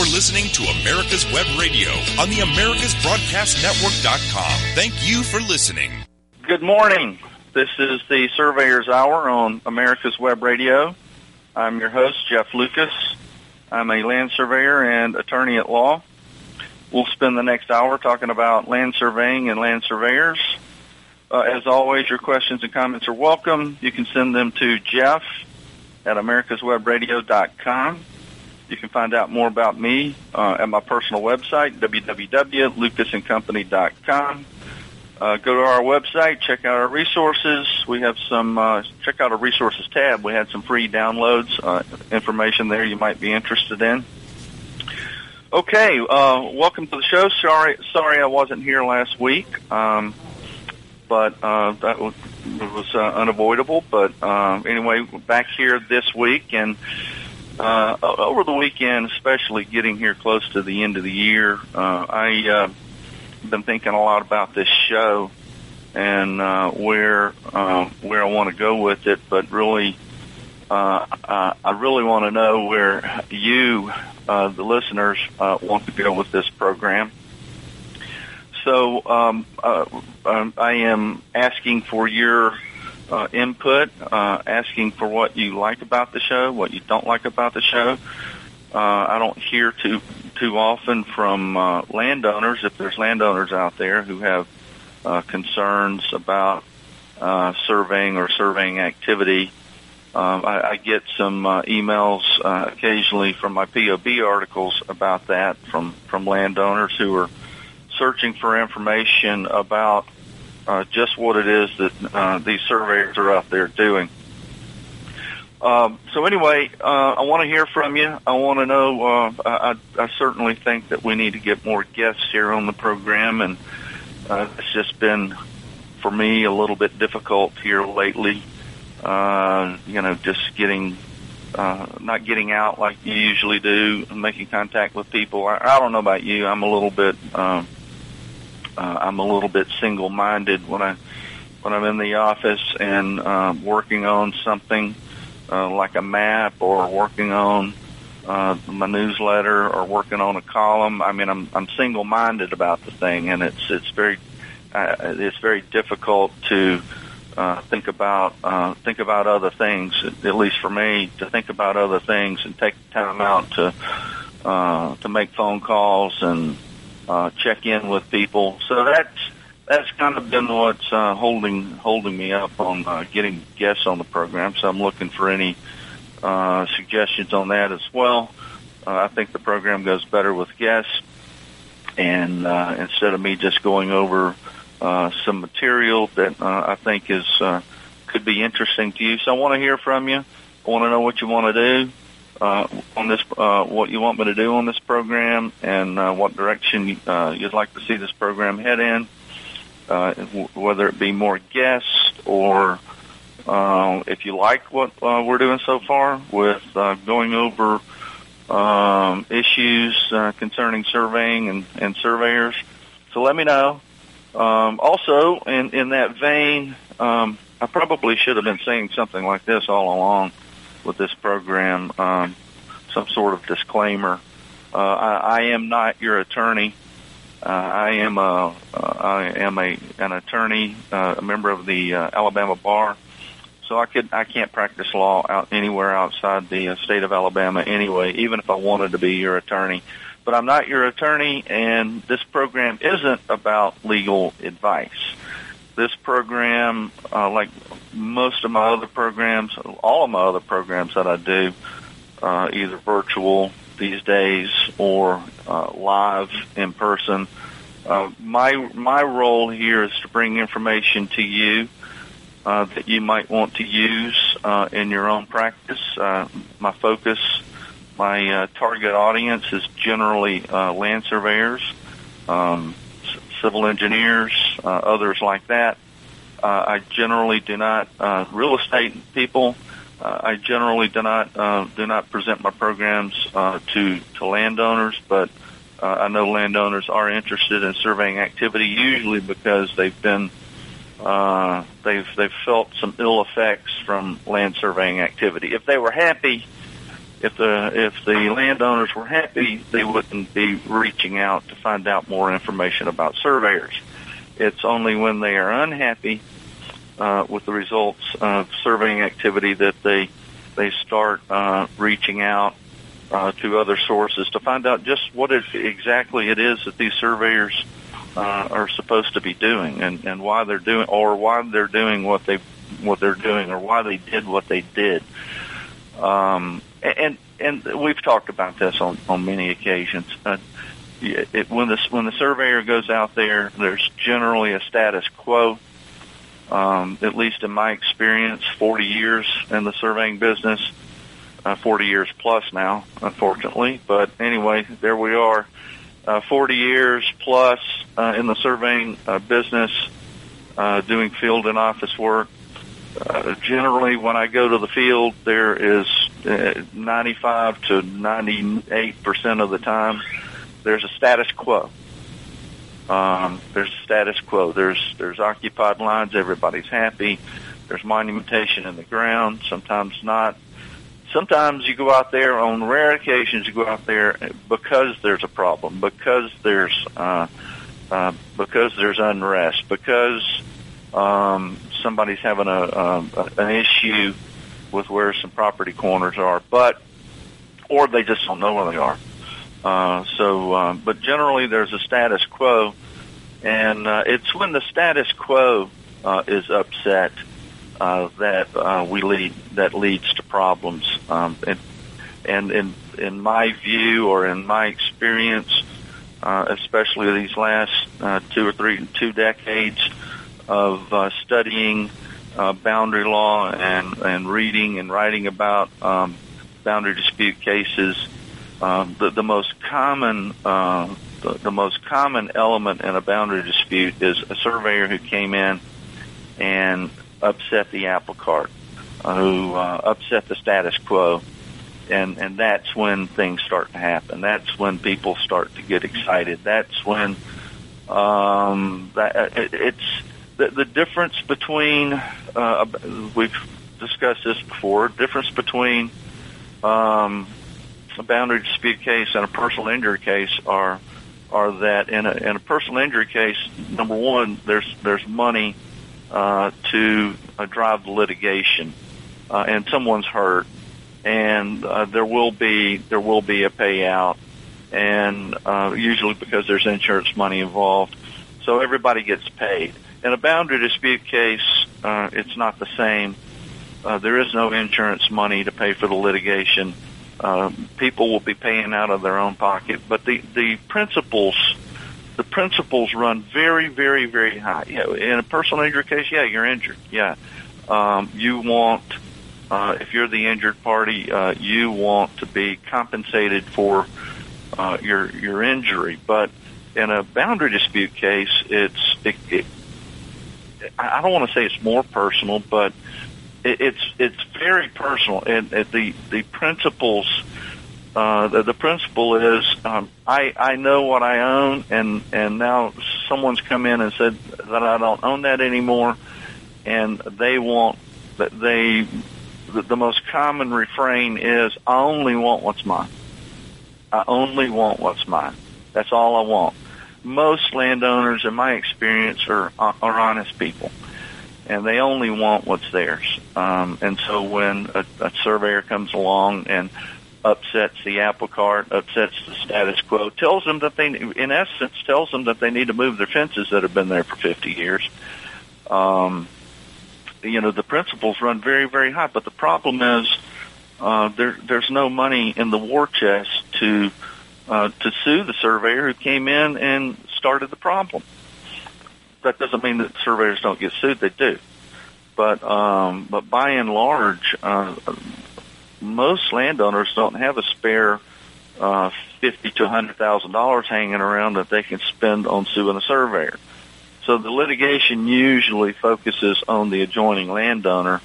You're listening to America's Web Radio on the AmericasBroadcastNetwork.com. Thank you for listening. Good morning. This is the Surveyor's Hour on America's Web Radio. I'm your host, Jeff Lucas. I'm a land surveyor and attorney at law. We'll spend the next hour talking about land surveying and land surveyors. Uh, as always, your questions and comments are welcome. You can send them to Jeff at americaswebradio.com. You can find out more about me uh, at my personal website, www.lucasandcompany.com. Uh, go to our website, check out our resources. We have some, uh, check out our resources tab. We had some free downloads, uh, information there you might be interested in. Okay, uh, welcome to the show. Sorry, sorry I wasn't here last week, um, but uh, that was, was uh, unavoidable. But anyway, back here this week, and uh, over the weekend, especially getting here close to the end of the year, uh, I uh, been thinking a lot about this show and uh, where uh, where I want to go with it. But really, uh, I really want to know where you, uh, the listeners, uh, want to go with this program. So um, uh, um, I am asking for your uh, input, uh, asking for what you like about the show, what you don't like about the show. Uh, I don't hear too too often from uh, landowners, if there's landowners out there who have uh, concerns about uh, surveying or surveying activity. Um, I, I get some uh, emails uh, occasionally from my POB articles about that from from landowners who are searching for information about uh, just what it is that uh, these surveyors are out there doing. Um, so anyway, uh, I want to hear from you. I want to know. Uh, I, I certainly think that we need to get more guests here on the program, and uh, it's just been for me a little bit difficult here lately. Uh, you know, just getting uh, not getting out like you usually do, and making contact with people. I, I don't know about you. I'm a little bit. Uh, I'm a little bit single-minded when I when I'm in the office and uh, working on something uh, like a map or working on uh, my newsletter or working on a column. I mean, I'm I'm single-minded about the thing, and it's it's very uh, it's very difficult to uh, think about uh, think about other things. At least for me, to think about other things and take time out to uh, to make phone calls and uh, check in with people. So that's that's kind of been what's uh, holding holding me up on uh, getting guests on the program. So I'm looking for any uh, suggestions on that as well. Uh, I think the program goes better with guests, and uh, instead of me just going over uh, some material that uh, I think is uh, could be interesting to you. So I want to hear from you. I want to know what you want to do uh, on this, uh, what you want me to do on this program, and uh, what direction uh, you'd like to see this program head in. Uh, whether it be more guests or uh, if you like what we're doing so far with going over um, issues concerning surveying and, and surveyors. So let me know. Um, also, in, in that vein, um, I probably should have been saying something like this all along with this program, um, some sort of disclaimer. Uh, I, I am not your attorney. Uh, I am a uh, I am a an attorney, uh, a member of the uh, Alabama bar. So I could I can't practice law out anywhere outside the uh, state of Alabama anyway, even if I wanted to be your attorney. But I'm not your attorney, and this program isn't about legal advice. This program, uh, like most of my other programs, all of my other programs that I do, uh, either virtual these days or uh, live in person. Uh, my my role here is to bring information to you uh, that you might want to use uh, in your own practice. Uh, my focus, my uh, target audience is generally uh, land surveyors, um, civil engineers, uh, others like that. Uh, I generally do not uh, real estate people. Uh, I generally do not uh, do not present my programs uh, to to landowners, but uh, I know landowners are interested in surveying activity, usually because they've been uh, they've they've felt some ill effects from land surveying activity. If they were happy, if the if the landowners were happy, they wouldn't be reaching out to find out more information about surveyors. It's only when they are unhappy uh, with the results of surveying activity that they they start uh, reaching out uh, to other sources to find out just what it, exactly it is that these surveyors uh, are supposed to be doing and, and why they're doing or why they're doing what they what they're doing or why they did what they did. Um, and and we've talked about this on on many occasions. Uh, it, when the when the surveyor goes out there, there's generally a status quo. Um, at least in my experience, 40 years in the surveying business, uh, 40 years plus now, unfortunately. But anyway, there we are. Uh, 40 years plus uh, in the surveying uh, business, uh, doing field and office work. Uh, generally, when I go to the field, there is 95 to 98 percent of the time there's a status quo. Um, there's a status quo. There's there's occupied lines. Everybody's happy. There's monumentation in the ground. Sometimes not. Sometimes you go out there on rare occasions. You go out there because there's a problem, because there's uh, uh, because there's unrest, because um, somebody's having a, a an issue with where some property corners are, but or they just don't know where they are. Uh, so, uh, but generally there's a status quo, and uh, it's when the status quo uh, is upset uh, that uh, we lead that leads to problems. Um, and, and in in my view or in my experience, uh, especially these last two or three two decades of studying uh, boundary law and and reading and writing about um, boundary dispute cases um, the, the most common uh, the, the most common element in a boundary dispute is a surveyor who came in and upset the apple cart, uh, who uh, upset the status quo, and and that's when things start to happen. That's when people start to get excited. That's when um, that it, it's the, the difference between uh, we've discussed this before. Difference between um, a boundary dispute case and a personal injury case are are that in a, in a personal injury case, number one, there's there's money uh, to uh, drive the litigation, uh, and someone's hurt, and uh, there will be there will be a payout, and uh, usually because there's insurance money involved, so everybody gets paid. In a boundary dispute case, uh, it's not the same. Uh, there is no insurance money to pay for the litigation um, people will be paying out of their own pocket, but the the principles the principles run very, very, very high. Yeah, in a personal injury case, yeah, you're injured. Yeah, um, you want uh, if you're the injured party, uh, you want to be compensated for uh, your your injury. But in a boundary dispute case, it's it, it, I don't want to say it's more personal, but it, it's it's very personal, and, and the the principles. Uh, the, the principle is um, I I know what I own, and and now someone's come in and said that I don't own that anymore, and they want that they the, the most common refrain is I only want what's mine. I only want what's mine. That's all I want. Most landowners, in my experience, are are honest people and they only want what's theirs. Um, and so when a, a surveyor comes along and upsets the apple cart, upsets the status quo, tells them that they, in essence, tells them that they need to move their fences that have been there for 50 years. Um, you know, the principles run very, very high, but the problem is, uh, there, there's no money in the war chest to, uh, to sue the surveyor who came in and started the problem that doesn't mean that surveyors don't get sued. They do, but um, but by and large, uh, most landowners don't have a spare uh, fifty to hundred thousand dollars hanging around that they can spend on suing a surveyor. So the litigation usually focuses on the adjoining landowner,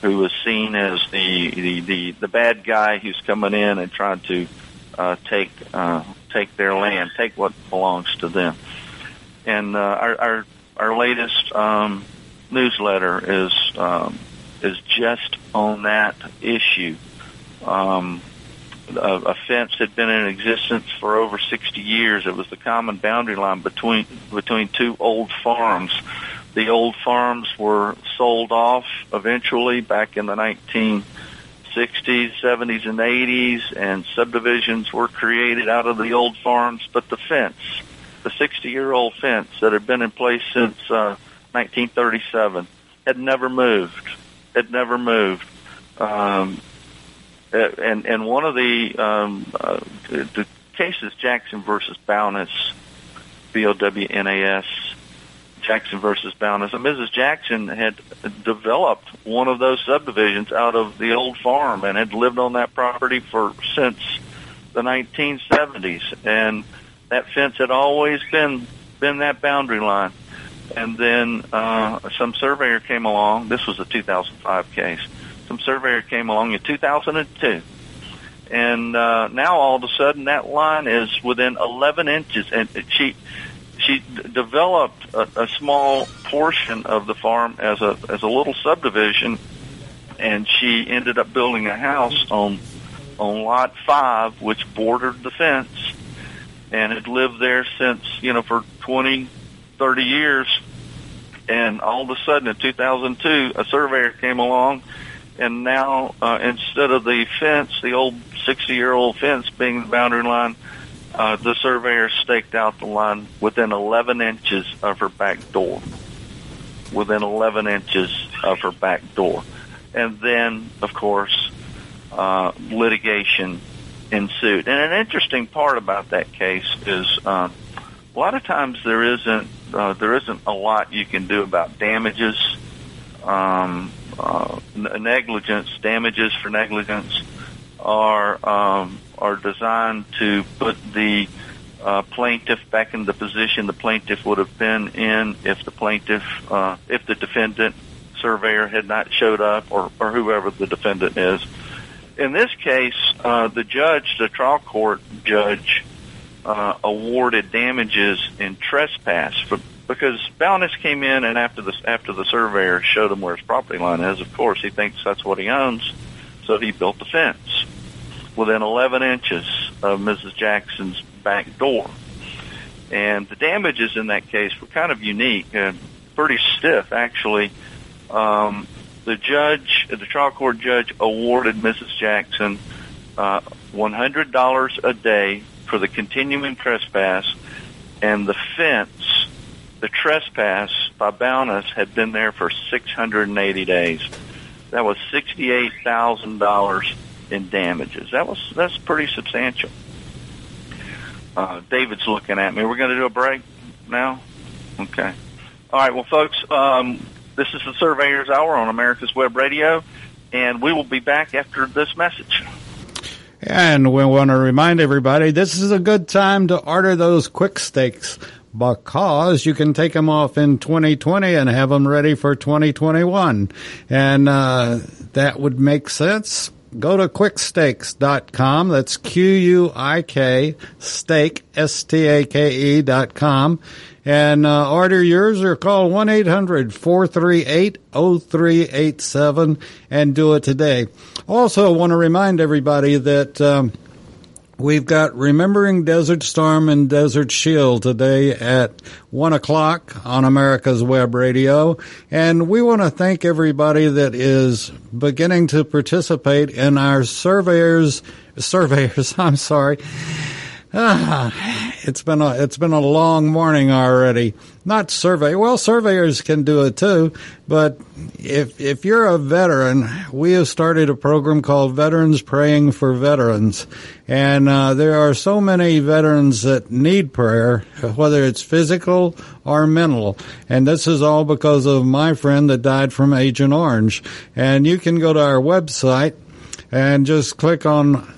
who is seen as the the the, the bad guy who's coming in and trying to uh, take uh, take their land, take what belongs to them and uh, our, our our latest um, newsletter is um, is just on that issue. Um, a, a fence had been in existence for over 60 years. It was the common boundary line between between two old farms. The old farms were sold off eventually back in the 1960s, 70s, and 80s, and subdivisions were created out of the old farms. But the fence, the 60-year-old fence that had been in place since uh, 1937, had never moved. Had never moved. Um, and and one of the um, uh, the cases Jackson versus Bownas, B O W N A S, Jackson versus Bownas. And Mrs. Jackson had developed one of those subdivisions out of the old farm and had lived on that property for since the 1970s. And that fence had always been been that boundary line. And then uh, some surveyor came along. This was a 2005 case some surveyor came along in 2002. And uh, now all of a sudden that line is within 11 inches, and she she d- developed a, a small portion of the farm as a as a little subdivision, and she ended up building a house on on lot five, which bordered the fence, and had lived there since you know for 20, 30 years. And all of a sudden, in 2002, a surveyor came along and now uh, instead of the fence, the old 60-year-old fence being the boundary line, uh, the surveyor staked out the line within 11 inches of her back door. Within 11 inches of her back door. And then, of course, uh, litigation ensued. And an interesting part about that case is uh, a lot of times there isn't uh, there isn't a lot you can do about damages. Um, uh, negligence, damages for negligence, are um, are designed to put the uh, plaintiff back in the position the plaintiff would have been in if the plaintiff, uh, if the defendant surveyor had not showed up, or, or whoever the defendant is. In this case, uh, the judge, the trial court judge, uh, awarded damages in trespass for because Bownas came in and after the after the surveyor showed him where his property line is, of course he thinks that's what he owns, so he built the fence within 11 inches of Mrs. Jackson's back door. And the damages in that case were kind of unique and pretty stiff, actually. Um, the judge, the trial court judge, awarded Mrs. Jackson uh, $100 a day for the continuing trespass and the fence the trespass by Bownas had been there for 680 days. That was $68,000 in damages. That was that's pretty substantial. Uh, David's looking at me. We're going to do a break now. Okay. All right. Well, folks, um, this is the Surveyor's Hour on America's Web Radio, and we will be back after this message. And we want to remind everybody this is a good time to order those Quick Stakes because you can take them off in 2020 and have them ready for 2021. And uh, that would make sense. Go to quikstakes.com. That's Q-U-I-K stake, S-T-A-K-E dot com. And uh, order yours or call 1-800-438-0387 and do it today. Also want to remind everybody that... Um, We've got Remembering Desert Storm and Desert Shield today at 1 o'clock on America's Web Radio. And we want to thank everybody that is beginning to participate in our surveyors, surveyors, I'm sorry, Ah, it's been a it's been a long morning already. Not survey. Well, surveyors can do it too, but if if you're a veteran, we have started a program called Veterans Praying for Veterans, and uh, there are so many veterans that need prayer, whether it's physical or mental, and this is all because of my friend that died from Agent Orange. And you can go to our website and just click on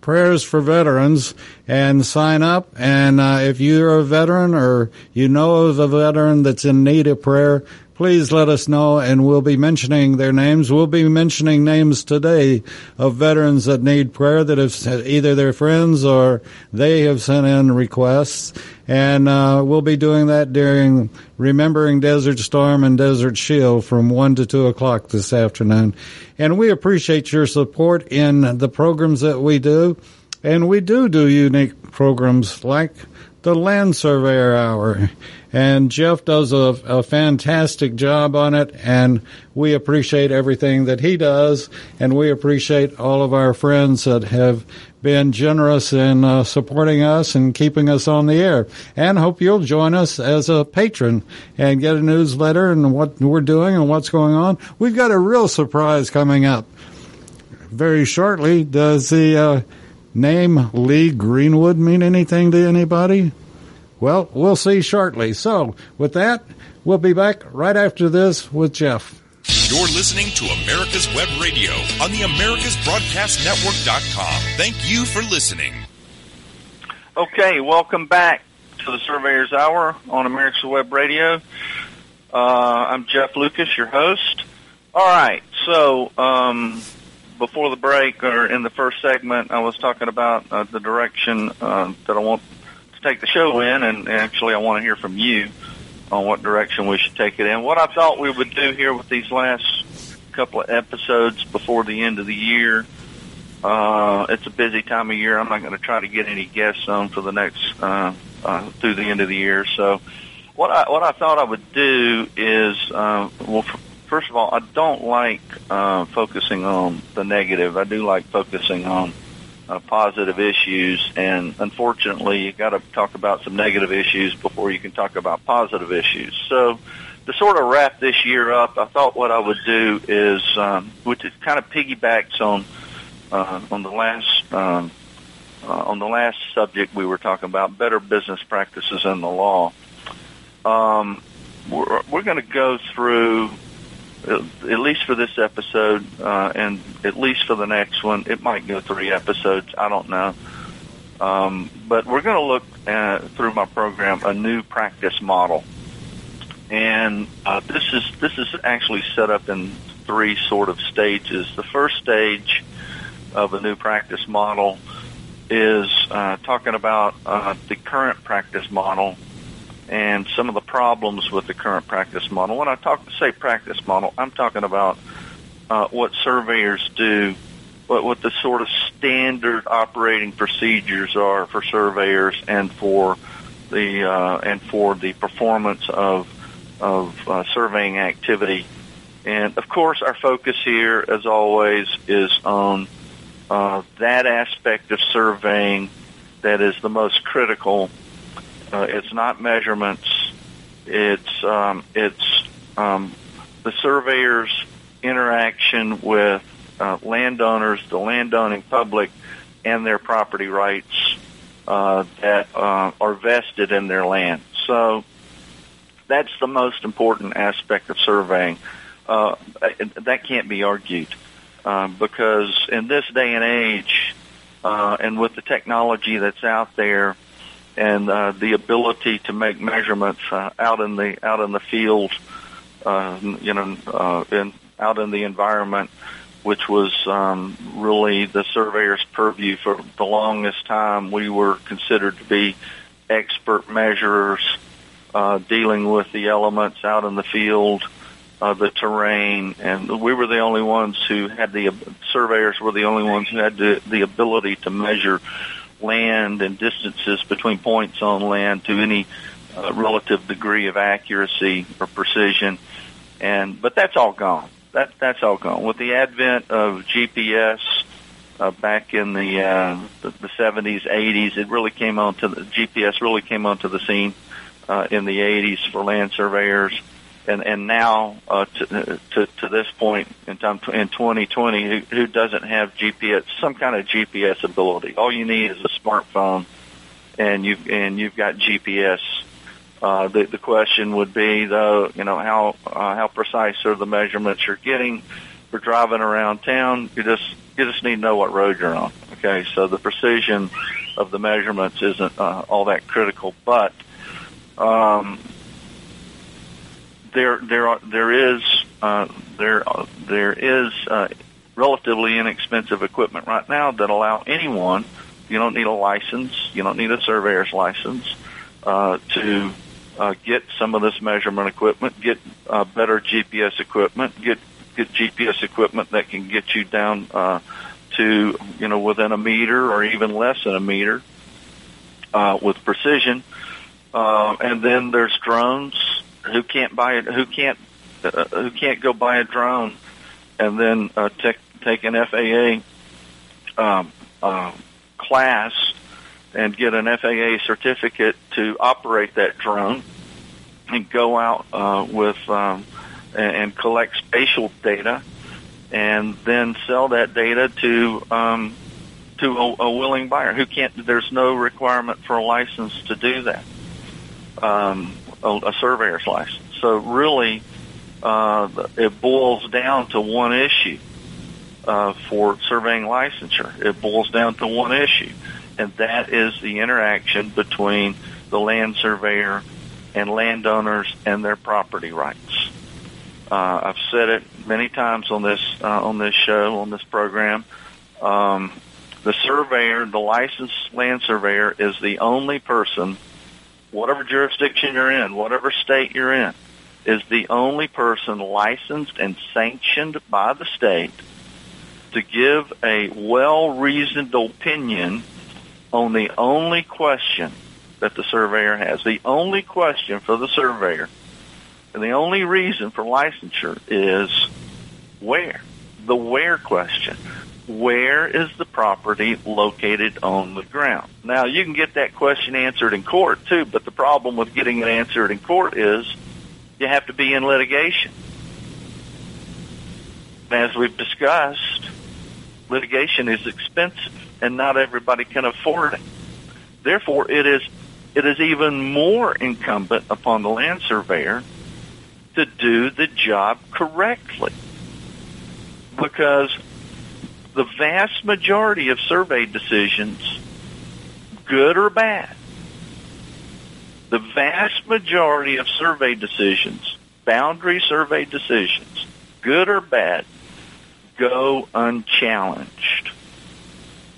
prayers for veterans and sign up. And uh, if you're a veteran or you know of a veteran that's in need of prayer, please let us know, and we'll be mentioning their names. We'll be mentioning names today of veterans that need prayer that have either their friends or they have sent in requests, and uh, we'll be doing that during Remembering Desert Storm and Desert Shield from 1 to 2 o'clock this afternoon. And we appreciate your support in the programs that we do. And we do do unique programs like the Land Surveyor Hour. And Jeff does a, a, fantastic job on it, and we appreciate everything that he does, and we appreciate all of our friends that have been generous in uh, supporting us and keeping us on the air. And hope you'll join us as a patron and get a newsletter and what we're doing and what's going on. We've got a real surprise coming up very shortly. Does the uh, name Lee Greenwood mean anything to anybody? Well, we'll see shortly. So, with that, we'll be back right after this with Jeff. You're listening to America's Web Radio on the AmericasBroadcastNetwork.com. Thank you for listening. Okay, welcome back to the Surveyor's Hour on America's Web Radio. Uh, I'm Jeff Lucas, your host. All right, so um, before the break, or in the first segment, I was talking about uh, the direction uh, that I want take the show in, and actually, I want to hear from you on what direction we should take it in. What I thought we would do here with these last couple of episodes before the end of the year. Uh, it's a busy time of year. I'm not going to try to get any guests on for the next uh, uh, through the end of the year. So, what I what I thought I would do is, uh, well, first of all, I don't like uh, focusing on the negative. I do like focusing on uh, positive issues, and unfortunately, you got to talk about some negative issues before you can talk about positive issues. So, to sort of wrap this year up, I thought what I would do is, um, which is kind of piggybacks on uh, on the last um, uh, on the last subject we were talking about, better business practices in the law. Um, we're, we're going to go through at least for this episode, uh, and at least for the next one, it might go three episodes. I don't know. Um, but we're going to look at, through my program a new practice model, and uh, this is this is actually set up in three sort of stages. The first stage of a new practice model is uh, talking about uh, the current practice model and some of the problems with the current practice model. When I talk say practice model, I'm talking about uh, what surveyors do, what, what the sort of standard operating procedures are for surveyors and for the uh, and for the performance of of uh, surveying activity. And of course, our focus here, as always, is on uh, that aspect of surveying that is the most critical uh, it's not measurements. It's um, it's um, the surveyor's interaction with uh, landowners, the landowning public, and their property rights uh, that uh, are vested in their land. So that's the most important aspect of surveying. Uh, that can't be argued uh, because in this day and age, and with the technology that's out there, and uh, the ability to make measurements uh, out in the out in the field, uh, you know, uh, in out in the environment, which was um, really the surveyor's purview for the longest time. We were considered to be expert measurers uh, dealing with the elements out in the field. Uh, the terrain, and we were the only ones who had the surveyors were the only ones who had the, the ability to measure land and distances between points on land to any uh, relative degree of accuracy or precision. And but that's all gone. That that's all gone. With the advent of GPS uh, back in the, uh, the the 70s, 80s, it really came onto the GPS really came onto the scene uh, in the 80s for land surveyors and and now uh, to, to to this point in time in 2020, who, who doesn't have GPS, some kind of GPS ability? All you need is a smartphone, and you've and you've got GPS. Uh, the the question would be though, you know, how uh, how precise are the measurements you're getting for driving around town? You just you just need to know what road you're on. Okay, so the precision of the measurements isn't uh, all that critical, but um, there there are, there is uh, there there is uh, relatively inexpensive equipment right now that allow anyone. You don't need a license. You don't need a surveyor's license uh, to uh, get some of this measurement equipment, get uh, better GPS equipment, get get GPS equipment that can get you down uh, to you know within a meter or even less than a meter uh, with precision. Uh, and then there's drones who can't buy it, who can't uh, who can't go buy a drone and then uh, take take an FAA um, uh, class and get an FAA certificate to operate that drone and go out uh, with um, and, and collect spatial data and then sell that data to um, to a, a willing buyer who can't. There's no requirement for a license to do that, um, a, a surveyor's license. So really, uh, it boils down to one issue uh, for surveying licensure. It boils down to one issue, and that is the interaction between the land surveyor and landowners and their property rights. Uh, I've said it many times on this uh, on this show on this program. Um, the surveyor, the licensed land surveyor, is the only person, whatever jurisdiction you're in, whatever state you're in, is the only person licensed and sanctioned by the state to give a well-reasoned opinion on the only question that the surveyor has. The only question for the surveyor and the only reason for licensure is where. The where question. Where is the property located on the ground? Now, you can get that question answered in court too, but the problem with getting it answered in court is you have to be in litigation. As we've discussed, litigation is expensive and not everybody can afford it. Therefore, it is it is even more incumbent upon the land surveyor to do the job correctly. Because the vast majority of survey decisions, good or bad, the vast majority of survey decisions, boundary survey decisions, good or bad, go unchallenged.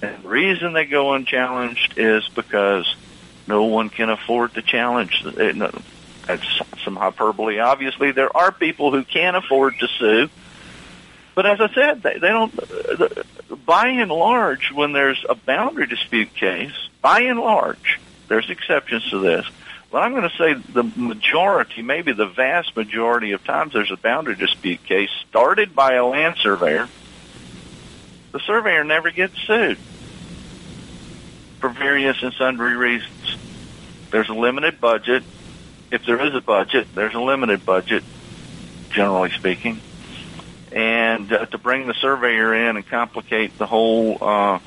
And the reason they go unchallenged is because no one can afford to challenge it. Eh, that's some hyperbole. Obviously, there are people who can afford to sue. But as I said, they, they don't. By and large, when there's a boundary dispute case, by and large, there's exceptions to this. But I'm going to say the majority, maybe the vast majority of times, there's a boundary dispute case started by a land surveyor. The surveyor never gets sued for various and sundry reasons. There's a limited budget if there is a budget, there's a limited budget, generally speaking. And uh, to bring the surveyor in and complicate the whole uh,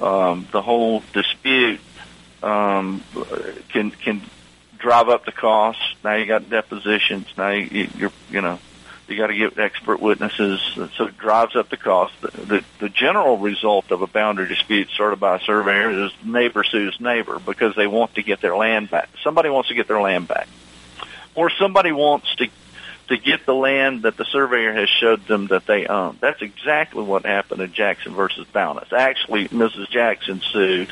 um, the whole dispute um, can can drive up the costs. Now you got depositions. Now you, you're you know you got to get expert witnesses, so it drives up the cost. The, the, the general result of a boundary dispute started by a surveyor is neighbor sues neighbor because they want to get their land back. Somebody wants to get their land back or somebody wants to to get the land that the surveyor has showed them that they own. That's exactly what happened in Jackson versus Bownas. Actually, Mrs. Jackson sued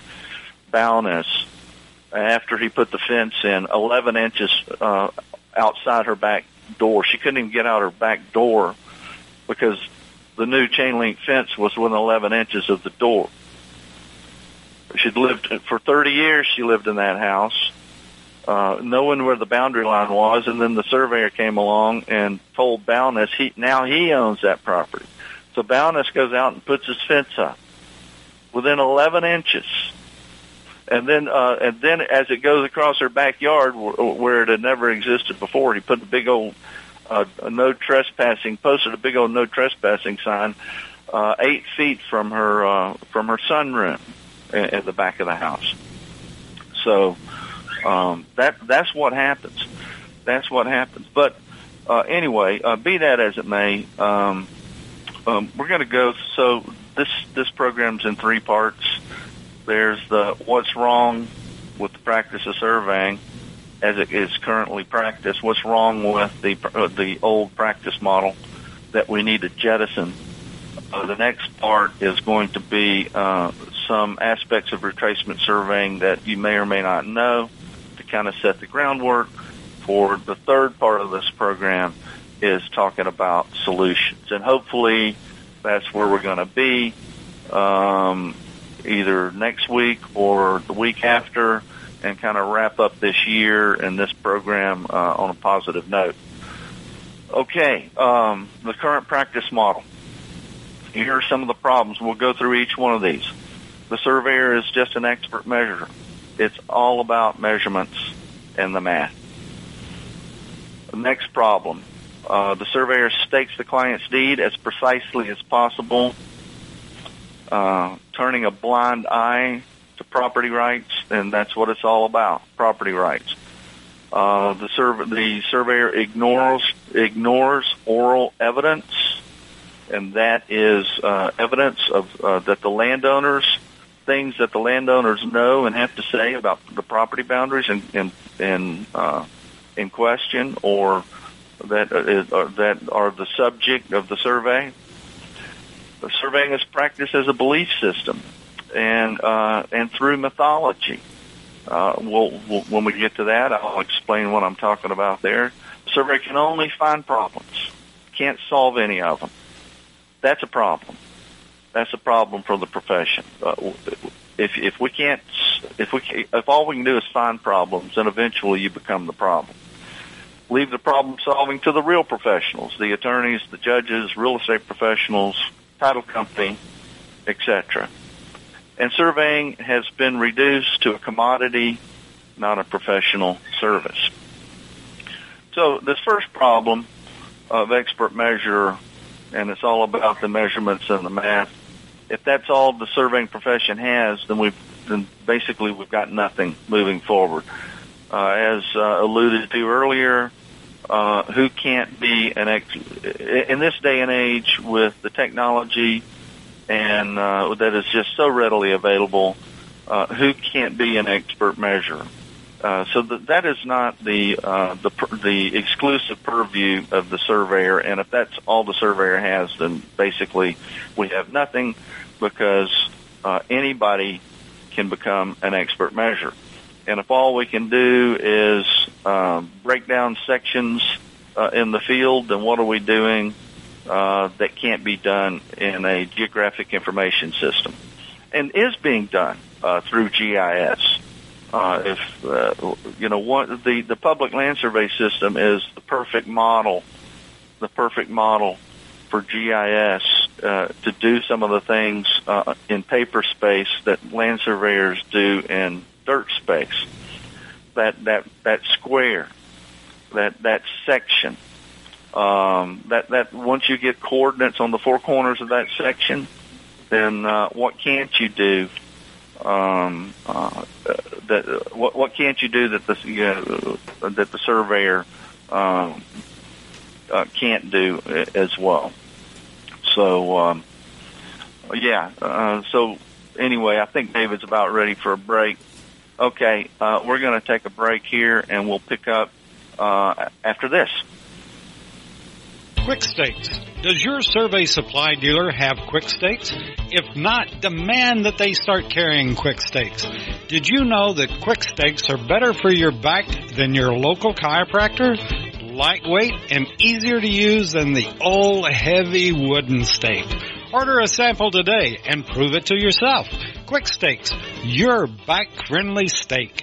Bownas after he put the fence in 11 inches uh, outside her back door. She couldn't even get out her back door because the new chain link fence was within 11 inches of the door. She'd lived for 30 years. She lived in that house uh, knowing where the boundary line was, and then the surveyor came along and told Bownas he now he owns that property. So Bownas goes out and puts his fence up within 11 inches, and then uh, and then as it goes across her backyard where it had never existed before, he put a big old uh, no trespassing posted a big old no trespassing sign uh, eight feet from her uh, from her sunroom at the back of the house. So um, that that's what happens. That's what happens. But uh, anyway, uh, be that as it may, um, um, we're going to go. So this this program's in three parts. There's the what's wrong with the practice of surveying. as it is currently practiced. What's wrong with the uh, the old practice model that we need to jettison? Uh, the next part is going to be uh, some aspects of retracement surveying that you may or may not know kind of set the groundwork for the third part of this program is talking about solutions. And hopefully that's where we're going to be um, either next week or the week after and kind of wrap up this year and this program uh, on a positive note. Okay, um, the current practice model. Here are some of the problems. We'll go through each one of these. The surveyor is just an expert measurer. It's all about measurements and the math. The next problem. Uh, the surveyor stakes the client's deed as precisely as possible, uh, turning a blind eye to property rights, and that's what it's all about, property rights. Uh, the, the surveyor ignores ignores oral evidence, and that is uh, evidence of uh, that the landowners things that the landowners know and have to say about the property boundaries in, uh, in question, or that is, or that are the subject of the survey. The surveying is practiced as a belief system and uh, and through mythology. Uh, we'll, we'll, when we get to that, I'll explain what I'm talking about there. Survey can only find problems, can't solve any of them. That's a problem. That's a problem for the profession. Uh, if if we can't, if we if all we can do is find problems, then eventually you become the problem. Leave the problem solving to the real professionals, the attorneys, the judges, real estate professionals, title company, etc. And surveying has been reduced to a commodity, not a professional service. So this first problem of expert measure, and it's all about the measurements and the math. If that's all the surveying profession has, then we've then basically we've got nothing moving forward. Uh, as uh, alluded to earlier, uh, who can't be an ex- in this day and age with the technology and uh, that is just so readily available. Uh, who can't be an expert measurer? Uh, so that that is not the uh, the the exclusive purview of the surveyor, and if that's all the surveyor has, then basically we have nothing because uh, anybody can become an expert measurer. And if all we can do is um, break down sections uh, in the field, then what are we doing uh, that can't be done in a geographic information system, and is being done through GIS. Uh, if uh, you know, what the the public land survey system is the perfect model, the perfect model for GIS uh, to do some of the things uh, in paper space that land surveyors do in dirt space. That that that square, that that section, um, that that once you get coordinates on the four corners of that section, then uh, what can't you do? Um, uh, that what what can't you do that the you know, that the surveyor um, uh, can't do as well? So um, yeah. Uh, so anyway, I think David's about ready for a break. Okay, uh, we're going to take a break here, and we'll pick up uh, after this. Quick Stakes. Does your survey supply dealer have Quick Stakes? If not, demand that they start carrying Quick Stakes. Did you know that Quick Stakes are better for your back than your local chiropractor? Lightweight and easier to use than the old heavy wooden stake. Order a sample today and prove it to yourself. Quick Stakes, your back friendly stake.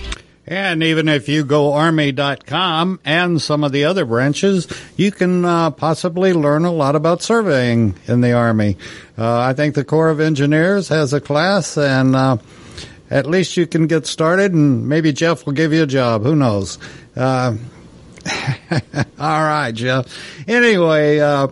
And even if you go army.com and some of the other branches, you can uh, possibly learn a lot about surveying in the Army. Uh, I think the Corps of Engineers has a class, and uh, at least you can get started, and maybe Jeff will give you a job. Who knows? Uh, all right, Jeff. Anyway, uh,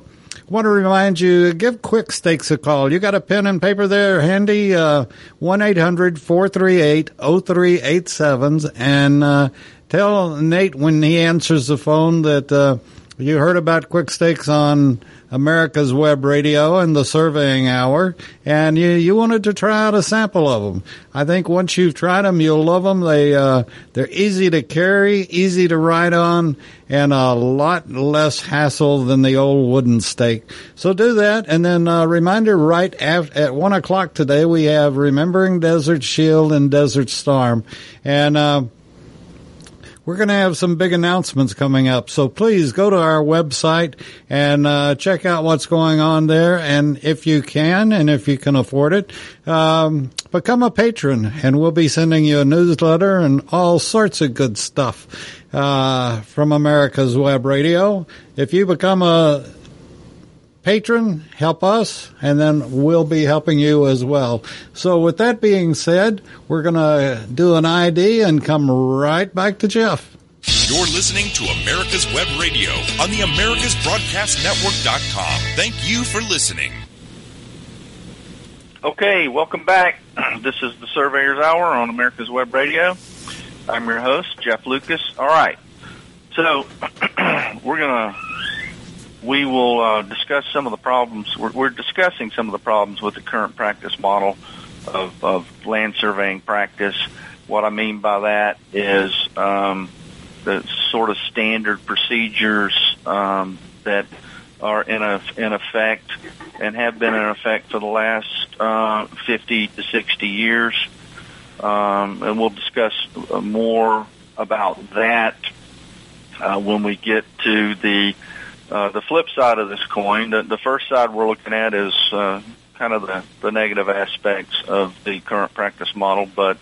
want to remind you, give Quick Stakes a call. You got a pen and paper there handy? Uh, 1-800-438-0387 and, uh, tell Nate when he answers the phone that, uh, you heard about Quick Stakes on America's Web Radio and the Surveying Hour, and you, you wanted to try out a sample of them. I think once you've tried them, you'll love them. They uh, they're easy to carry, easy to ride on, and a lot less hassle than the old wooden stake. So do that, and then uh, reminder right af- at one o'clock today we have Remembering Desert Shield and Desert Storm, and. Uh, we're going to have some big announcements coming up. So please go to our website and uh, check out what's going on there. And if you can, and if you can afford it, um, become a patron, and we'll be sending you a newsletter and all sorts of good stuff uh, from America's Web Radio. If you become a patron, help us, and then we'll be helping you as well. So with that being said, we're going to do an ID and come right back to Jeff. You're listening to America's Web Radio on the AmericasBroadcastNetwork.com. Thank you for listening. Okay, welcome back. This is the Surveyor's Hour on America's Web Radio. I'm your host, Jeff Lucas. All right. So, we're going to we will uh, discuss some of the problems. We're, we're, discussing some of the problems with the current practice model of, of land surveying practice. What I mean by that is um, the sort of standard procedures um, that are in a, in effect and have been in effect for the last uh, 50 to 60 years. Um, and we'll discuss more about that uh, when we get to the uh, the flip side of this coin, the, the first side we're looking at is uh, kind of the, the negative aspects of the current practice model. But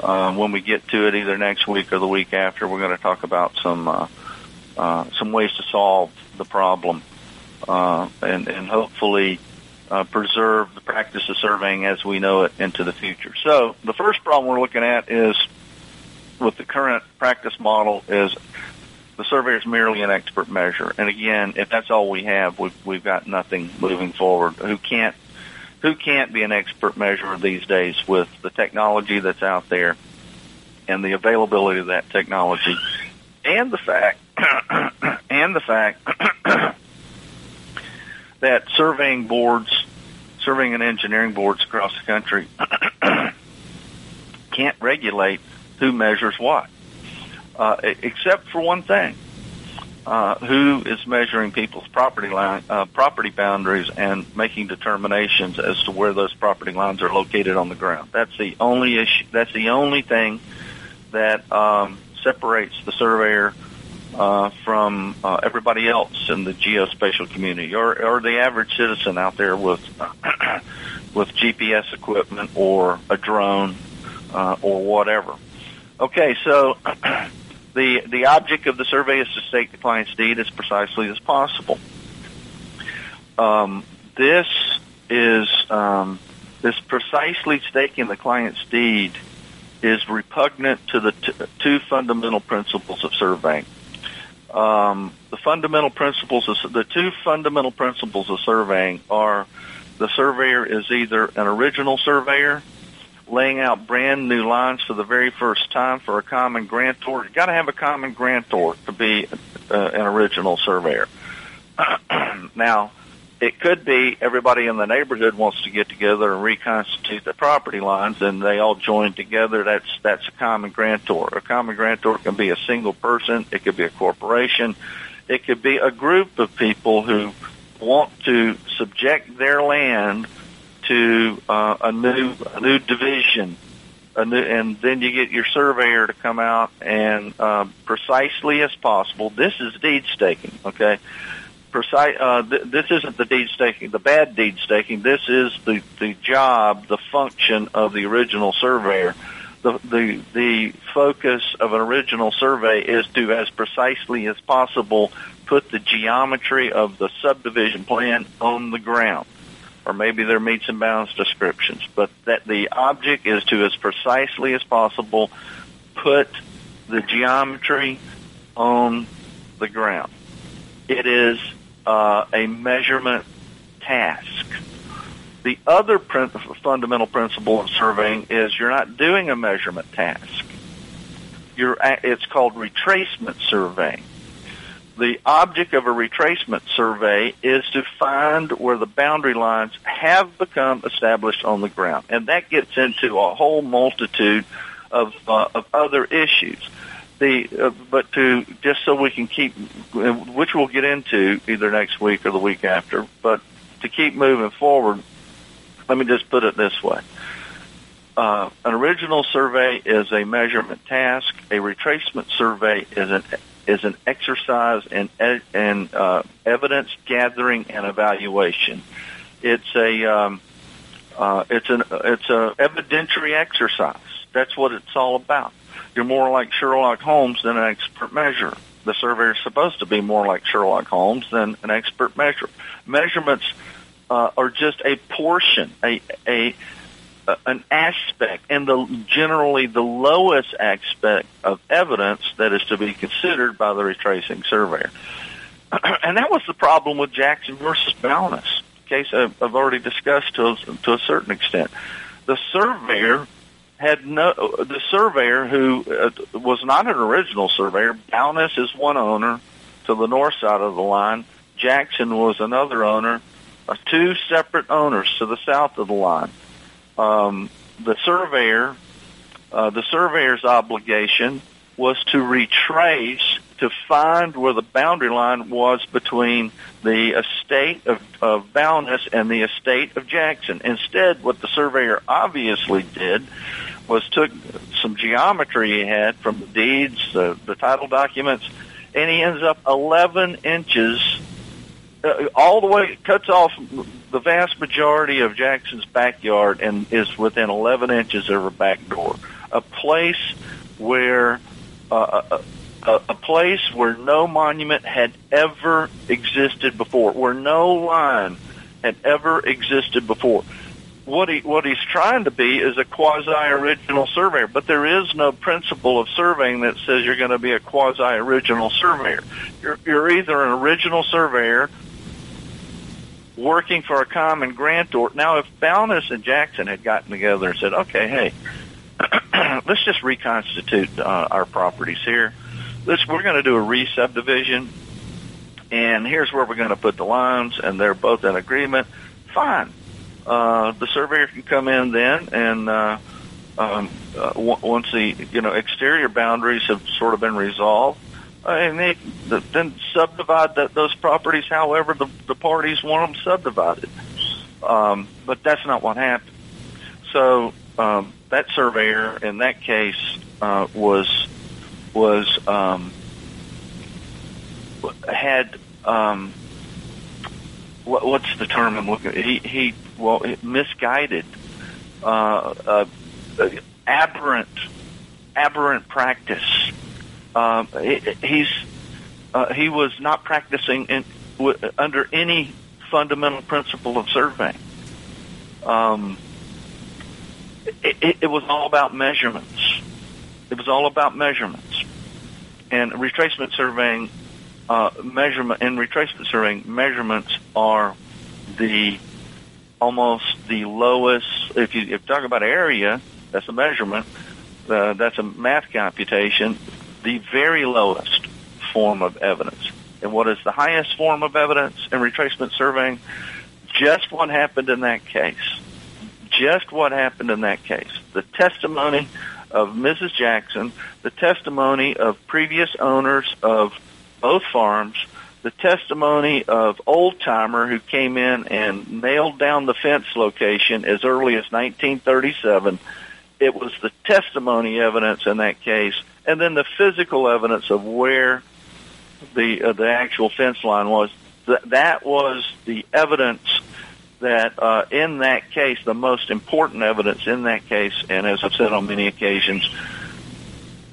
uh, when we get to it, either next week or the week after, we're going to talk about some uh, uh, some ways to solve the problem uh, and, and hopefully uh, preserve the practice of surveying as we know it into the future. So the first problem we're looking at is with the current practice model is the survey is merely an expert measure. And again, if that's all we have, we've, we've got nothing moving forward. Who can't, who can't be an expert measurer these days with the technology that's out there and the availability of that technology and the fact, and the fact that surveying boards, surveying and engineering boards across the country can't regulate who measures what uh, except for one thing. Uh, who is measuring people's property line, uh, property boundaries and making determinations as to where those property lines are located on the ground. That's the only issue. That's the only thing that um, separates the surveyor uh, from uh, everybody else in the geospatial community, or, or the average citizen out there with with GPS equipment or a drone uh, or whatever. Okay, so the the object of the survey is to state the client's deed as precisely as possible. Um, this is um, this precisely staking the client's deed is repugnant to the t- two fundamental principles of surveying. Um, the fundamental principles of the two fundamental principles of surveying are the surveyor is either an original surveyor laying out brand new lines for the very first time for a common grantor. You got to have a common grantor to be uh, an original surveyor. now, it could be everybody in the neighborhood wants to get together and reconstitute the property lines, and they all join together. That's that's a common grantor. A common grantor can be a single person. It could be a corporation. It could be a group of people who want to subject their land to uh, a new a new division, a new, and then you get your surveyor to come out and uh, precisely as possible. This is deed staking, okay? Precise. Uh, th- this isn't the deed staking, the bad deed staking. This is the the job, the function of the original surveyor. The, the the focus of an original survey is to, as precisely as possible, put the geometry of the subdivision plan on the ground or maybe they're meets and bounds descriptions, but that the object is to as precisely as possible put the geometry on the ground. It is uh, a measurement task. The other prin- fundamental principle of surveying is you're not doing a measurement task. You're it's called retracement surveying. The object of a retracement survey is to find where the boundary lines have become established on the ground, and that gets into a whole multitude of, uh, of other issues. The uh, but to just so we can keep, which we'll get into either next week or the week after, but to keep moving forward, let me just put it this way. Uh, an original survey is a measurement task. A retracement survey is an is an exercise in in uh, evidence gathering and evaluation. It's a um, uh, it's an it's a evidentiary exercise. That's what it's all about. You're more like Sherlock Holmes than an expert measurer. The surveyor is supposed to be more like Sherlock Holmes than an expert measurer. Measurements uh, are just a portion, a a an aspect, and the generally the lowest aspect of evidence that is to be considered by the retracing surveyor. and that was the problem with Jackson versus Bownas case I've, already discussed to to a certain extent. The surveyor had no the surveyor who uh, was not an original surveyor. Bownas is one owner to the north side of the line. Jackson was another owner. Uh, two separate owners to the south of the line. Um, the surveyor, uh, the surveyor's obligation was to retrace to find where the boundary line was between the estate of, of Bownas and the estate of Jackson. Instead, what the surveyor obviously did was took some geometry he had from the deeds, the, the title documents, and he ends up 11 inches uh, all the way cuts off the vast majority of Jackson's backyard and is within 11 inches of her back door. A place where uh, a, a, a place where no monument had ever existed before, where no line had ever existed before. What he what he's trying to be is a quasi original surveyor, but there is no principle of surveying that says you're going to be a quasi original surveyor. You're, you're either an original surveyor working for a common grantor. Now, if Bownas and Jackson had gotten together and said, "Okay, hey, let's just reconstitute uh, our properties here. Let's we're going to do a re-subdivision, and here's where we're going to put the lines, and they're both in agreement. Fine. Uh, the surveyor can come in then, and uh, um, uh, w- once the you know exterior boundaries have sort of been resolved, and they the, then subdivide that, those properties however the, the parties want them subdivided. Um, but that's not what happened. So um, that surveyor in that case uh, was was um, had um, what, what's the term I'm looking? He he well misguided, uh, uh, aberrant aberrant practice. Um, he, he's uh, he was not practicing in, w- under any fundamental principle of surveying. Um, it, it, it was all about measurements. It was all about measurements. And retracement surveying, uh, measurement and retracement surveying measurements are the almost the lowest. If you, if you talk about area, that's a measurement. Uh, that's a math computation. The very lowest form of evidence. And what is the highest form of evidence in retracement surveying? Just what happened in that case just what happened in that case. The testimony of Mrs. Jackson, the testimony of previous owners of both farms, the testimony of Old Timer who came in and nailed down the fence location as early as 1937. It was the testimony evidence in that case, and then the physical evidence of where the uh, the actual fence line was. Th- that was the evidence that uh, in that case, the most important evidence in that case, and as I've said on many occasions,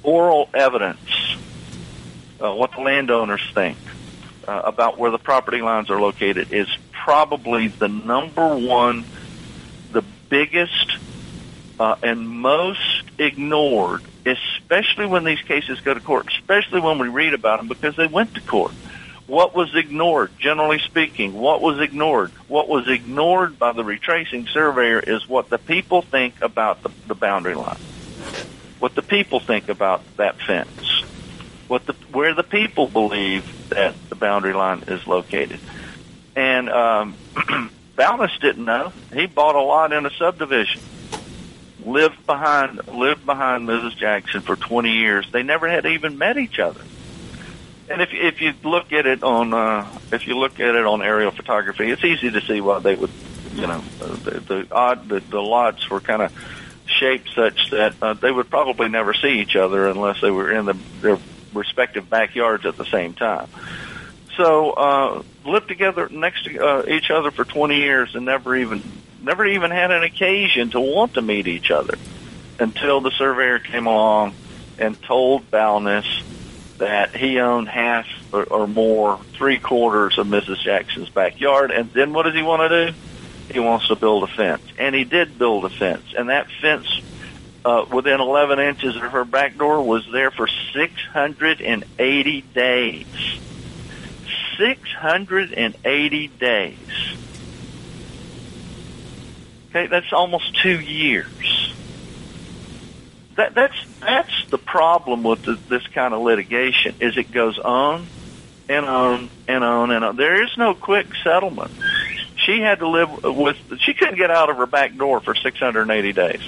oral evidence, uh, what the landowners think uh, about where the property lines are located, is probably the number one, the biggest, uh, and most ignored, especially when these cases go to court, especially when we read about them because they went to court What was ignored, generally speaking? What was ignored? What was ignored by the retracing surveyor is what the people think about the, the boundary line. What the people think about that fence. What the, where the people believe that the boundary line is located. And, um, Bownas didn't know. He bought a lot in a subdivision. Lived behind, lived behind Mrs. Jackson for 20 years. They never had even met each other. And if if you look at it on uh, if you look at it on aerial photography, it's easy to see why they would, you know, the, the odd the, the lots were kind of shaped such that uh, they would probably never see each other unless they were in the, their respective backyards at the same time. So uh, lived together next to uh, each other for 20 years and never even never even had an occasion to want to meet each other until the surveyor came along and told Bownas that he owned half or, or more, three quarters of Mrs. Jackson's backyard. And then what does he want to do? He wants to build a fence. And he did build a fence. And that fence, uh, within 11 inches of her back door, was there for 680 days. 680 days. Okay, that's almost two years. That, that's that's the problem with the, this kind of litigation is it goes on and on and on and on. There is no quick settlement. She had to live with. She couldn't get out of her back door for 680 days.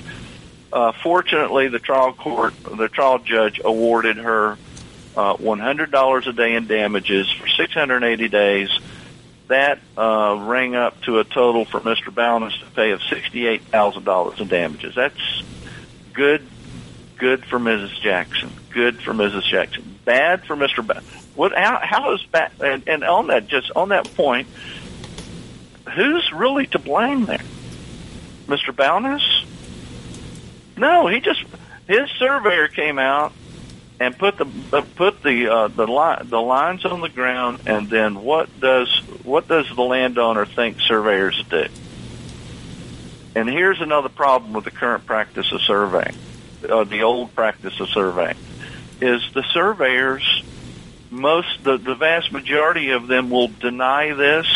Uh, fortunately, the trial court, the trial judge awarded her uh, $100 a day in damages for 680 days. That uh, rang up to a total for Mr. Bownas to pay of $68,000 in damages. That's good, good for Mrs. Jackson. Good for Mrs. Jackson. Bad for Mr. Ba- what? How, how is? And, and on that, just on that point, who's really to blame there? Mr. Bownas? No, he just his surveyor came out and put the put the uh, the line the lines on the ground, and then what does what does the landowner think surveyors do? And here's another problem with the current practice of surveying, uh, the old practice of surveying, is the surveyors most the, the vast majority of them will deny this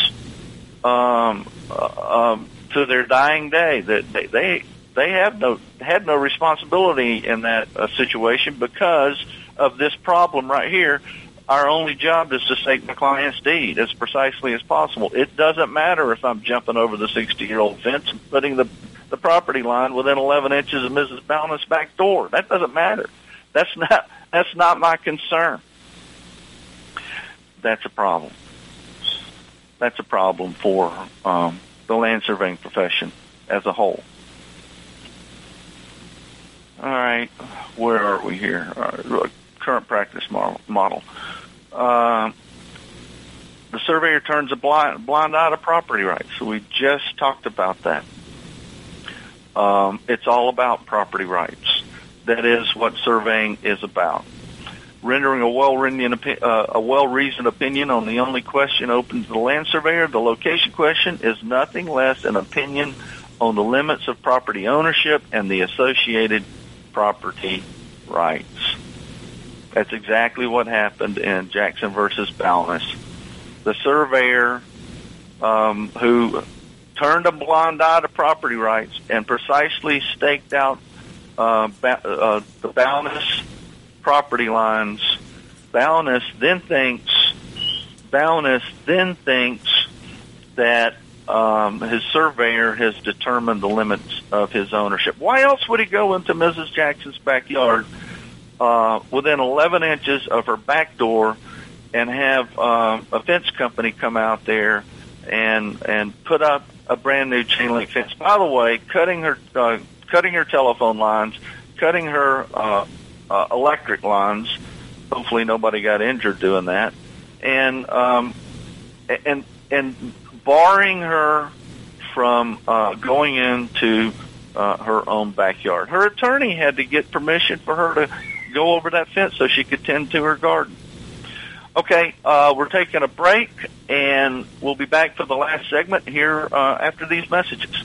um, uh, um, to their dying day that they, they they have no had no responsibility in that uh, situation because of this problem right here. Our only job is to take the client's deed as precisely as possible. It doesn't matter if I'm jumping over the 60 year old fence and putting the the property line within 11 inches of Mrs. Bownas' back door. That doesn't matter. That's not that's not my concern. That's a problem. That's a problem for um, the land surveying profession as a whole. All right, where are we here? Uh, current practice model. Uh, the surveyor turns a blind, blind eye to property rights. So we just talked about that. Um, it's all about property rights. That is what surveying is about. Rendering a well-reasoned, uh, a well-reasoned opinion on the only question open to the land surveyor, the location question, is nothing less an opinion on the limits of property ownership and the associated property rights. That's exactly what happened in Jackson versus Bownas. The surveyor um, who turned a blind eye to property rights and precisely staked out uh, ba- uh, the Bownas property lines. Bownas then thinks Bownas then thinks that um, his surveyor has determined the limits of his ownership. Why else would he go into Mrs. Jackson's backyard uh, within 11 inches of her back door and have uh, a fence company come out there and and put up a brand new chain link fence? By the way, cutting her uh, cutting her telephone lines, cutting her uh, uh, electric lines. Hopefully, nobody got injured doing that, and um, and and barring her from uh, going into uh, her own backyard. Her attorney had to get permission for her to go over that fence so she could tend to her garden. Okay, uh, we're taking a break, and we'll be back for the last segment here uh, after these messages.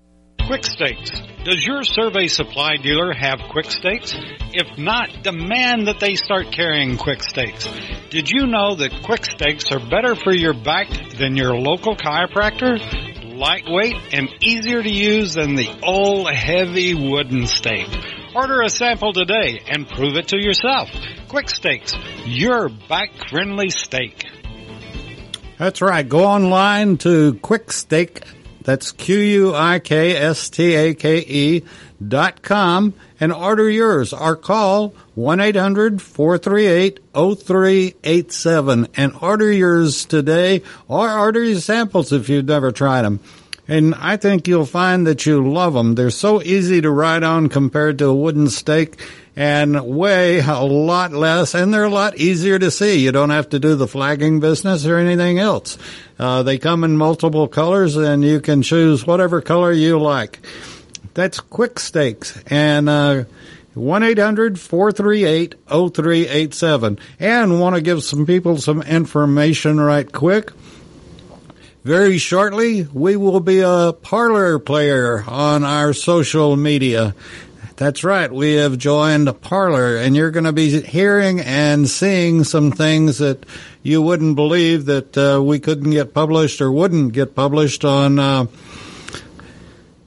Quick Stakes. Does your survey supply dealer have quick stakes? If not, demand that they start carrying quick stakes. Did you know that quick stakes are better for your back than your local chiropractor? Lightweight and easier to use than the old heavy wooden stake. Order a sample today and prove it to yourself. Quick Stakes, your back friendly stake. That's right. Go online to Quikstake that's Q-U-I-K-S-T-A-K-E dot com and order yours or call 1-800-438-0387 and order yours today or order your samples if you've never tried them. And I think you'll find that you love them. They're so easy to ride on compared to a wooden stake and weigh a lot less and they're a lot easier to see. You don't have to do the flagging business or anything else. Uh, they come in multiple colors and you can choose whatever color you like. That's quick stakes and, uh, 1-800-438-0387 and want to give some people some information right quick. Very shortly, we will be a Parler player on our social media. That's right. We have joined Parler, and you're going to be hearing and seeing some things that you wouldn't believe that uh, we couldn't get published or wouldn't get published on uh,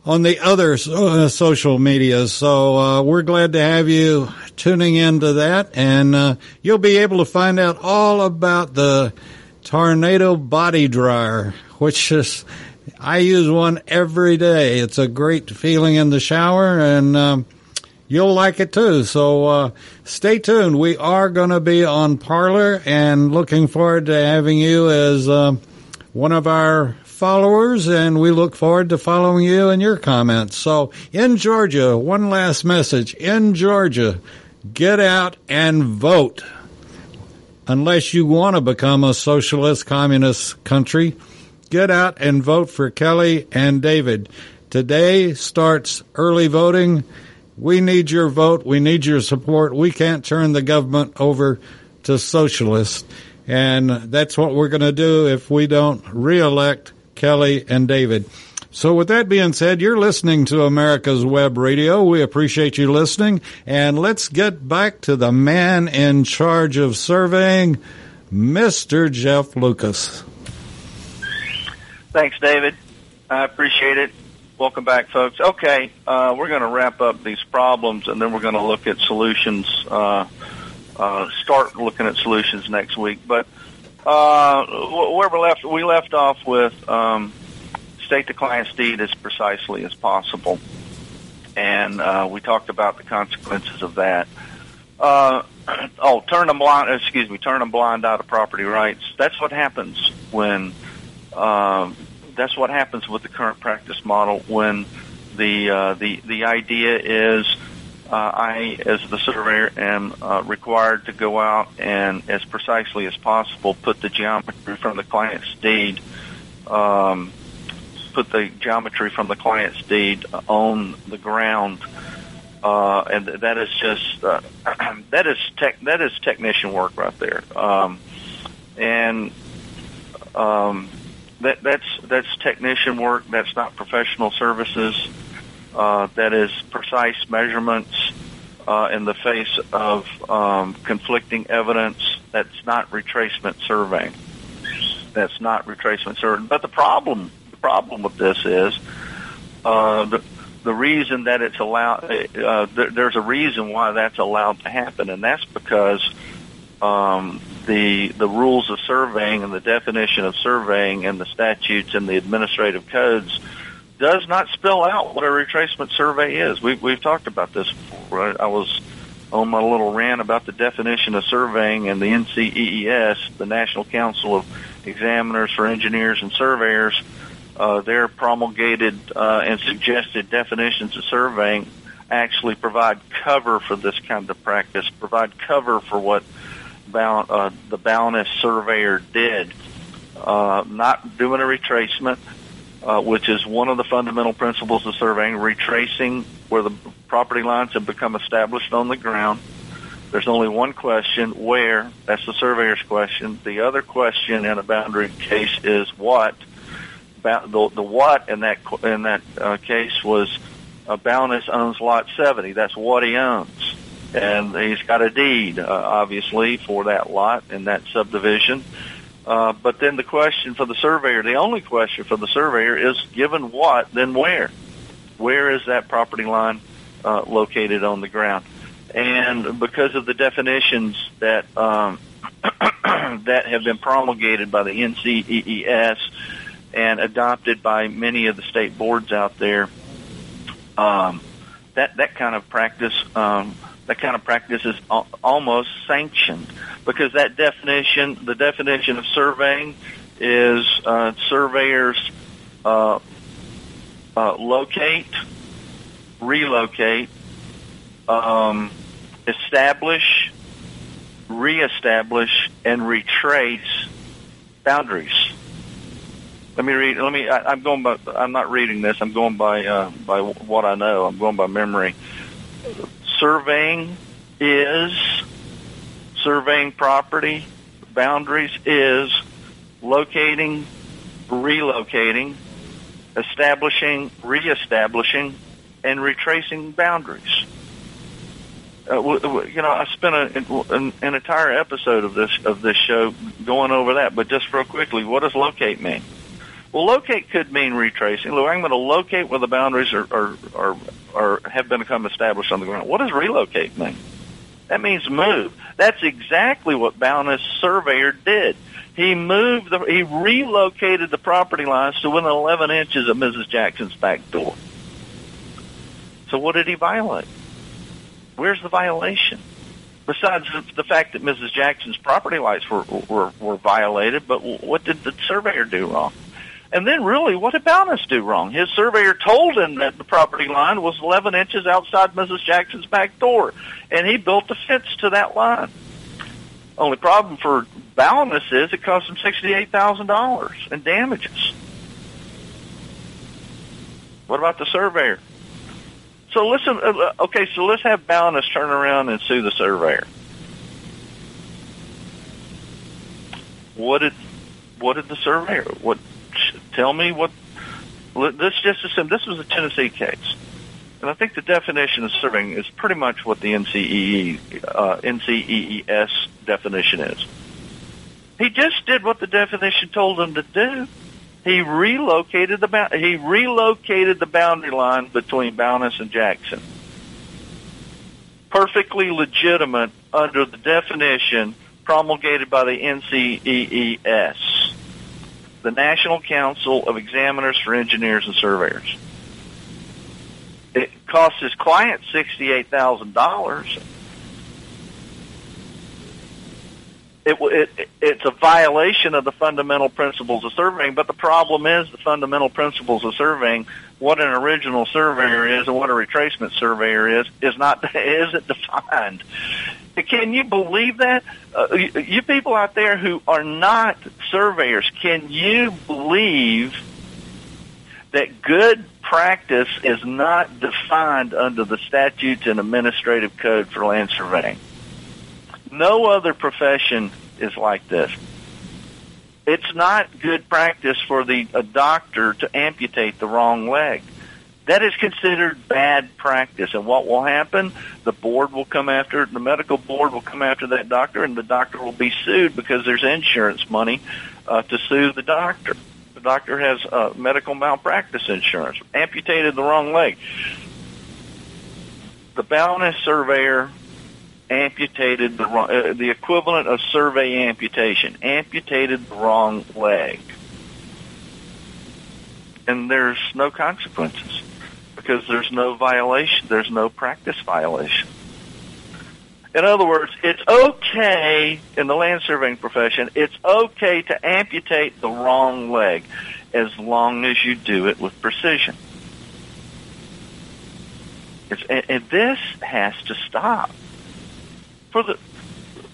on the other uh, social media. So uh, we're glad to have you tuning into that, and uh, you'll be able to find out all about the Tornado Body Dryer, which is I use one every day. It's a great feeling in the shower, and um, you'll like it too. So uh, stay tuned. We are going to be on Parler and looking forward to having you as uh, one of our followers, and we look forward to following you and your comments. So in Georgia, one last message. In Georgia, get out and vote. Unless you want to become a socialist communist country, get out and vote for Kelly and David. Today starts early voting. We need your vote. We need your support. We can't turn the government over to socialists. And that's what we're going to do if we don't reelect Kelly and David. So with that being said, you're listening to America's Web Radio. We appreciate you listening. And let's get back to the man in charge of surveying, Mr. Jeff Lucas. Thanks, David. I appreciate it. Welcome back, folks. Okay, uh, we're going to wrap up these problems, and then we're going to look at solutions. Uh, uh, start looking at solutions next week. But uh, where we left, we left off with um, state the client's deed as precisely as possible, and uh, we talked about the consequences of that. Uh, oh, turn a blind. Excuse me, turn a blind eye to property rights. That's what happens when. That's what happens with the current practice model when the uh, the the idea is uh, I, as the surveyor, am uh, required to go out and, as precisely as possible, put the geometry from the client's deed, um, put the geometry from the client's deed on the ground, uh, and that is just uh, that is tech that is technician work right there, um, and um, that that's that's technician work. That's not professional services. Uh, that is precise measurements uh, in the face of um, conflicting evidence. That's not retracement surveying. That's not retracement surveying. But the problem, the problem with this is uh, the the reason that it's allowed. Uh, th- there's a reason why that's allowed to happen, and that's because um, the the rules of surveying and the definition of surveying and the statutes and the administrative codes does not spell out what a retracement survey is. We've we've talked about this before. I was on my little rant about the definition of surveying and the NCEES, the National Council of Examiners for Engineers and Surveyors. Uh, their promulgated uh, and suggested definitions of surveying actually provide cover for this kind of practice, provide cover for what Uh, the Bownas surveyor did, uh, not doing a retracement, uh, which is one of the fundamental principles of surveying, retracing where the property lines have become established on the ground. There's only one question, where? That's the surveyor's question. The other question in a boundary case is what? The, the what in that in that uh, case was uh, Bownas owns lot 70. That's what he owns. And he's got a deed, uh, obviously, for that lot in that subdivision. Uh, but then the question for the surveyor, the only question for the surveyor is given what, then where? Where is that property line uh, located on the ground? And because of the definitions that um, that have been promulgated by the NCEES and adopted by many of the state boards out there, um, that that kind of practice um, that kind of practice is almost sanctioned because that definition, the definition of surveying, is uh, surveyors uh, uh, locate, relocate, um, establish, reestablish, and retrace boundaries. Let me read. Let me. I, I'm going by. I'm not reading this. I'm going by uh, by what I know. I'm going by memory. Surveying is surveying property boundaries is locating, relocating, establishing, reestablishing, and retracing boundaries. Uh, you know, I spent a, an, an entire episode of this of this show going over that. But just real quickly, what does locate mean? Well, locate could mean retracing. I'm going to locate where the boundaries are, are, are, are have become established on the ground. What does relocate mean? That means move. That's exactly what Bownas surveyor did. He moved, the, he relocated the property lines to within 11 inches of Mrs. Jackson's back door. So what did he violate? Where's the violation? Besides the fact that Mrs. Jackson's property rights were, were, were violated, but what did the surveyor do wrong? And then really, what did Bownas do wrong? His surveyor told him that the property line was 11 inches outside Mrs. Jackson's back door, and he built a fence to that line. Only problem for Bownas is it cost him $68,000 in damages. What about the surveyor? So listen, uh, okay, so let's have Bownas turn around and sue the surveyor. What did, what did the surveyor, what, tell me what. Let's just assume this was a Tennessee case, and I think the definition of serving is pretty much what the NCEE, uh, NCEES definition is. He just did what the definition told him to do. He relocated the he relocated the boundary line between Bownas and Jackson. Perfectly legitimate under the definition promulgated by the NCEES the National Council of Examiners for Engineers and Surveyors. It cost his client $68,000. It, it, it's a violation of the fundamental principles of surveying, but the problem is the fundamental principles of surveying, what an original surveyor is and what a retracement surveyor is, is not, isn't defined. Can you believe that? Uh, you people out there who are not surveyors, can you believe that good practice is not defined under the statutes and administrative code for land surveying? No other profession is like this. It's not good practice for the a doctor to amputate the wrong leg. That is considered bad practice. And what will happen? The board will come after, the medical board will come after that doctor and the doctor will be sued because there's insurance money uh, to sue the doctor. The doctor has uh, medical malpractice insurance, amputated the wrong leg. The Bownas surveyor amputated the wrong, uh, the equivalent of survey amputation, amputated the wrong leg. And there's no consequences because there's no violation, there's no practice violation. In other words, it's okay in the land surveying profession, it's okay to amputate the wrong leg as long as you do it with precision. And, and this has to stop. For the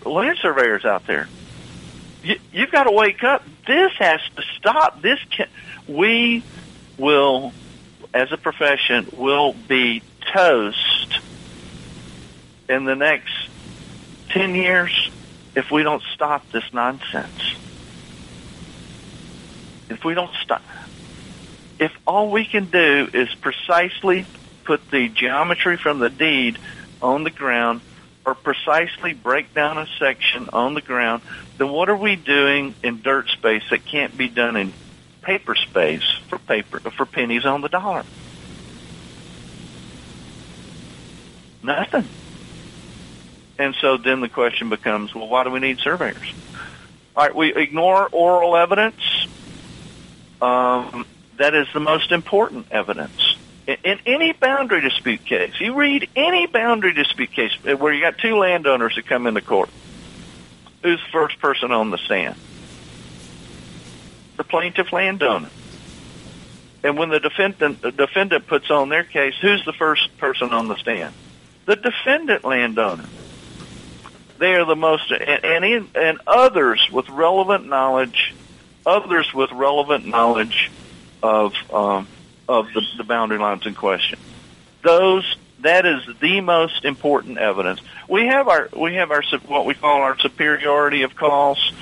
land surveyors out there. You, you've got to wake up. This has to stop. This can, we will, as a profession, will be toast in the next 10 years if we don't stop this nonsense. If we don't stop, if all we can do is precisely put the geometry from the deed on the ground or precisely break down a section on the ground, then what are we doing in dirt space that can't be done in paper space for paper for pennies on the dollar? Nothing. And so then the question becomes, well, why do we need surveyors? All right, we ignore oral evidence. Um, that is the most important evidence. In, in any boundary dispute case, you read any boundary dispute case where you got two landowners that come into court. Who's the first person on the stand? The plaintiff landowner. And when the defendant the defendant puts on their case, who's the first person on the stand? The defendant landowner. They are the most and and, and others with relevant knowledge, others with relevant knowledge of um, of the, the boundary lines in question. Those that is the most important evidence. We have our we have our what we call our superiority of calls,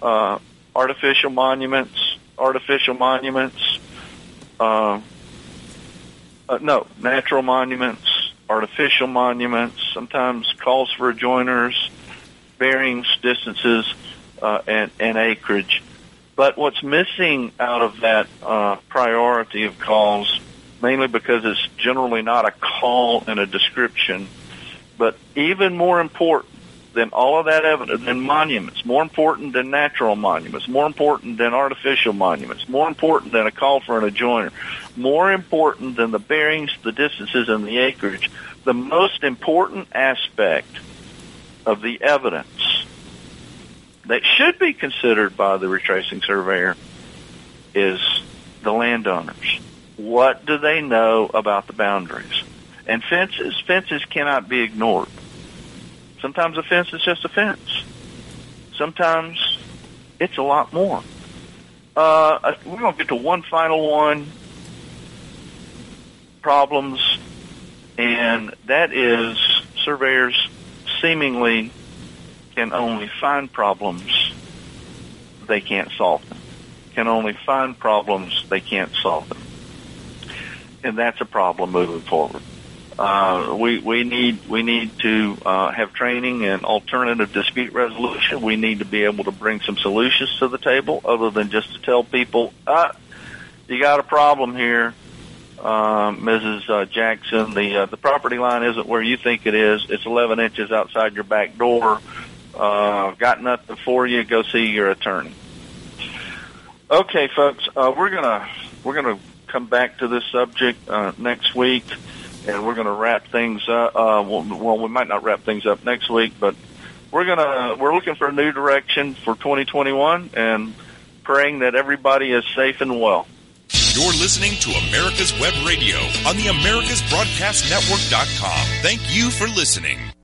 uh, artificial monuments, artificial monuments, uh, uh, no natural monuments, artificial monuments. Sometimes calls for adjoiners, bearings, distances, uh, and, and acreage. But what's missing out of that uh, priority of calls, mainly because it's generally not a call and a description, but even more important than all of that evidence, than monuments, more important than natural monuments, more important than artificial monuments, more important than a call for an adjoiner, more important than the bearings, the distances, and the acreage, the most important aspect of the evidence that should be considered by the retracing surveyor is the landowners. What do they know about the boundaries? And fences, fences cannot be ignored. Sometimes a fence is just a fence. Sometimes it's a lot more. Uh, we're going to get to one final one, problems, and that is surveyors seemingly can only find problems, they can't solve them. Can only find problems, they can't solve them. And that's a problem moving forward. Uh, we we need we need to uh, have training in alternative dispute resolution. We need to be able to bring some solutions to the table, other than just to tell people, ah, "You got a problem here, uh, Mrs. Uh, Jackson. The uh, the property line isn't where you think it is. It's 11 inches outside your back door. Uh, got nothing for you. Go see your attorney." Okay, folks, uh, we're gonna we're gonna come back to this subject uh, next week and we're going to wrap things up. Uh, well, we might not wrap things up next week, but we're gonna we're looking for a new direction for 2021 and praying that everybody is safe and well. You're listening to America's Web Radio on the AmericasBroadcastNetwork.com. Thank you for listening.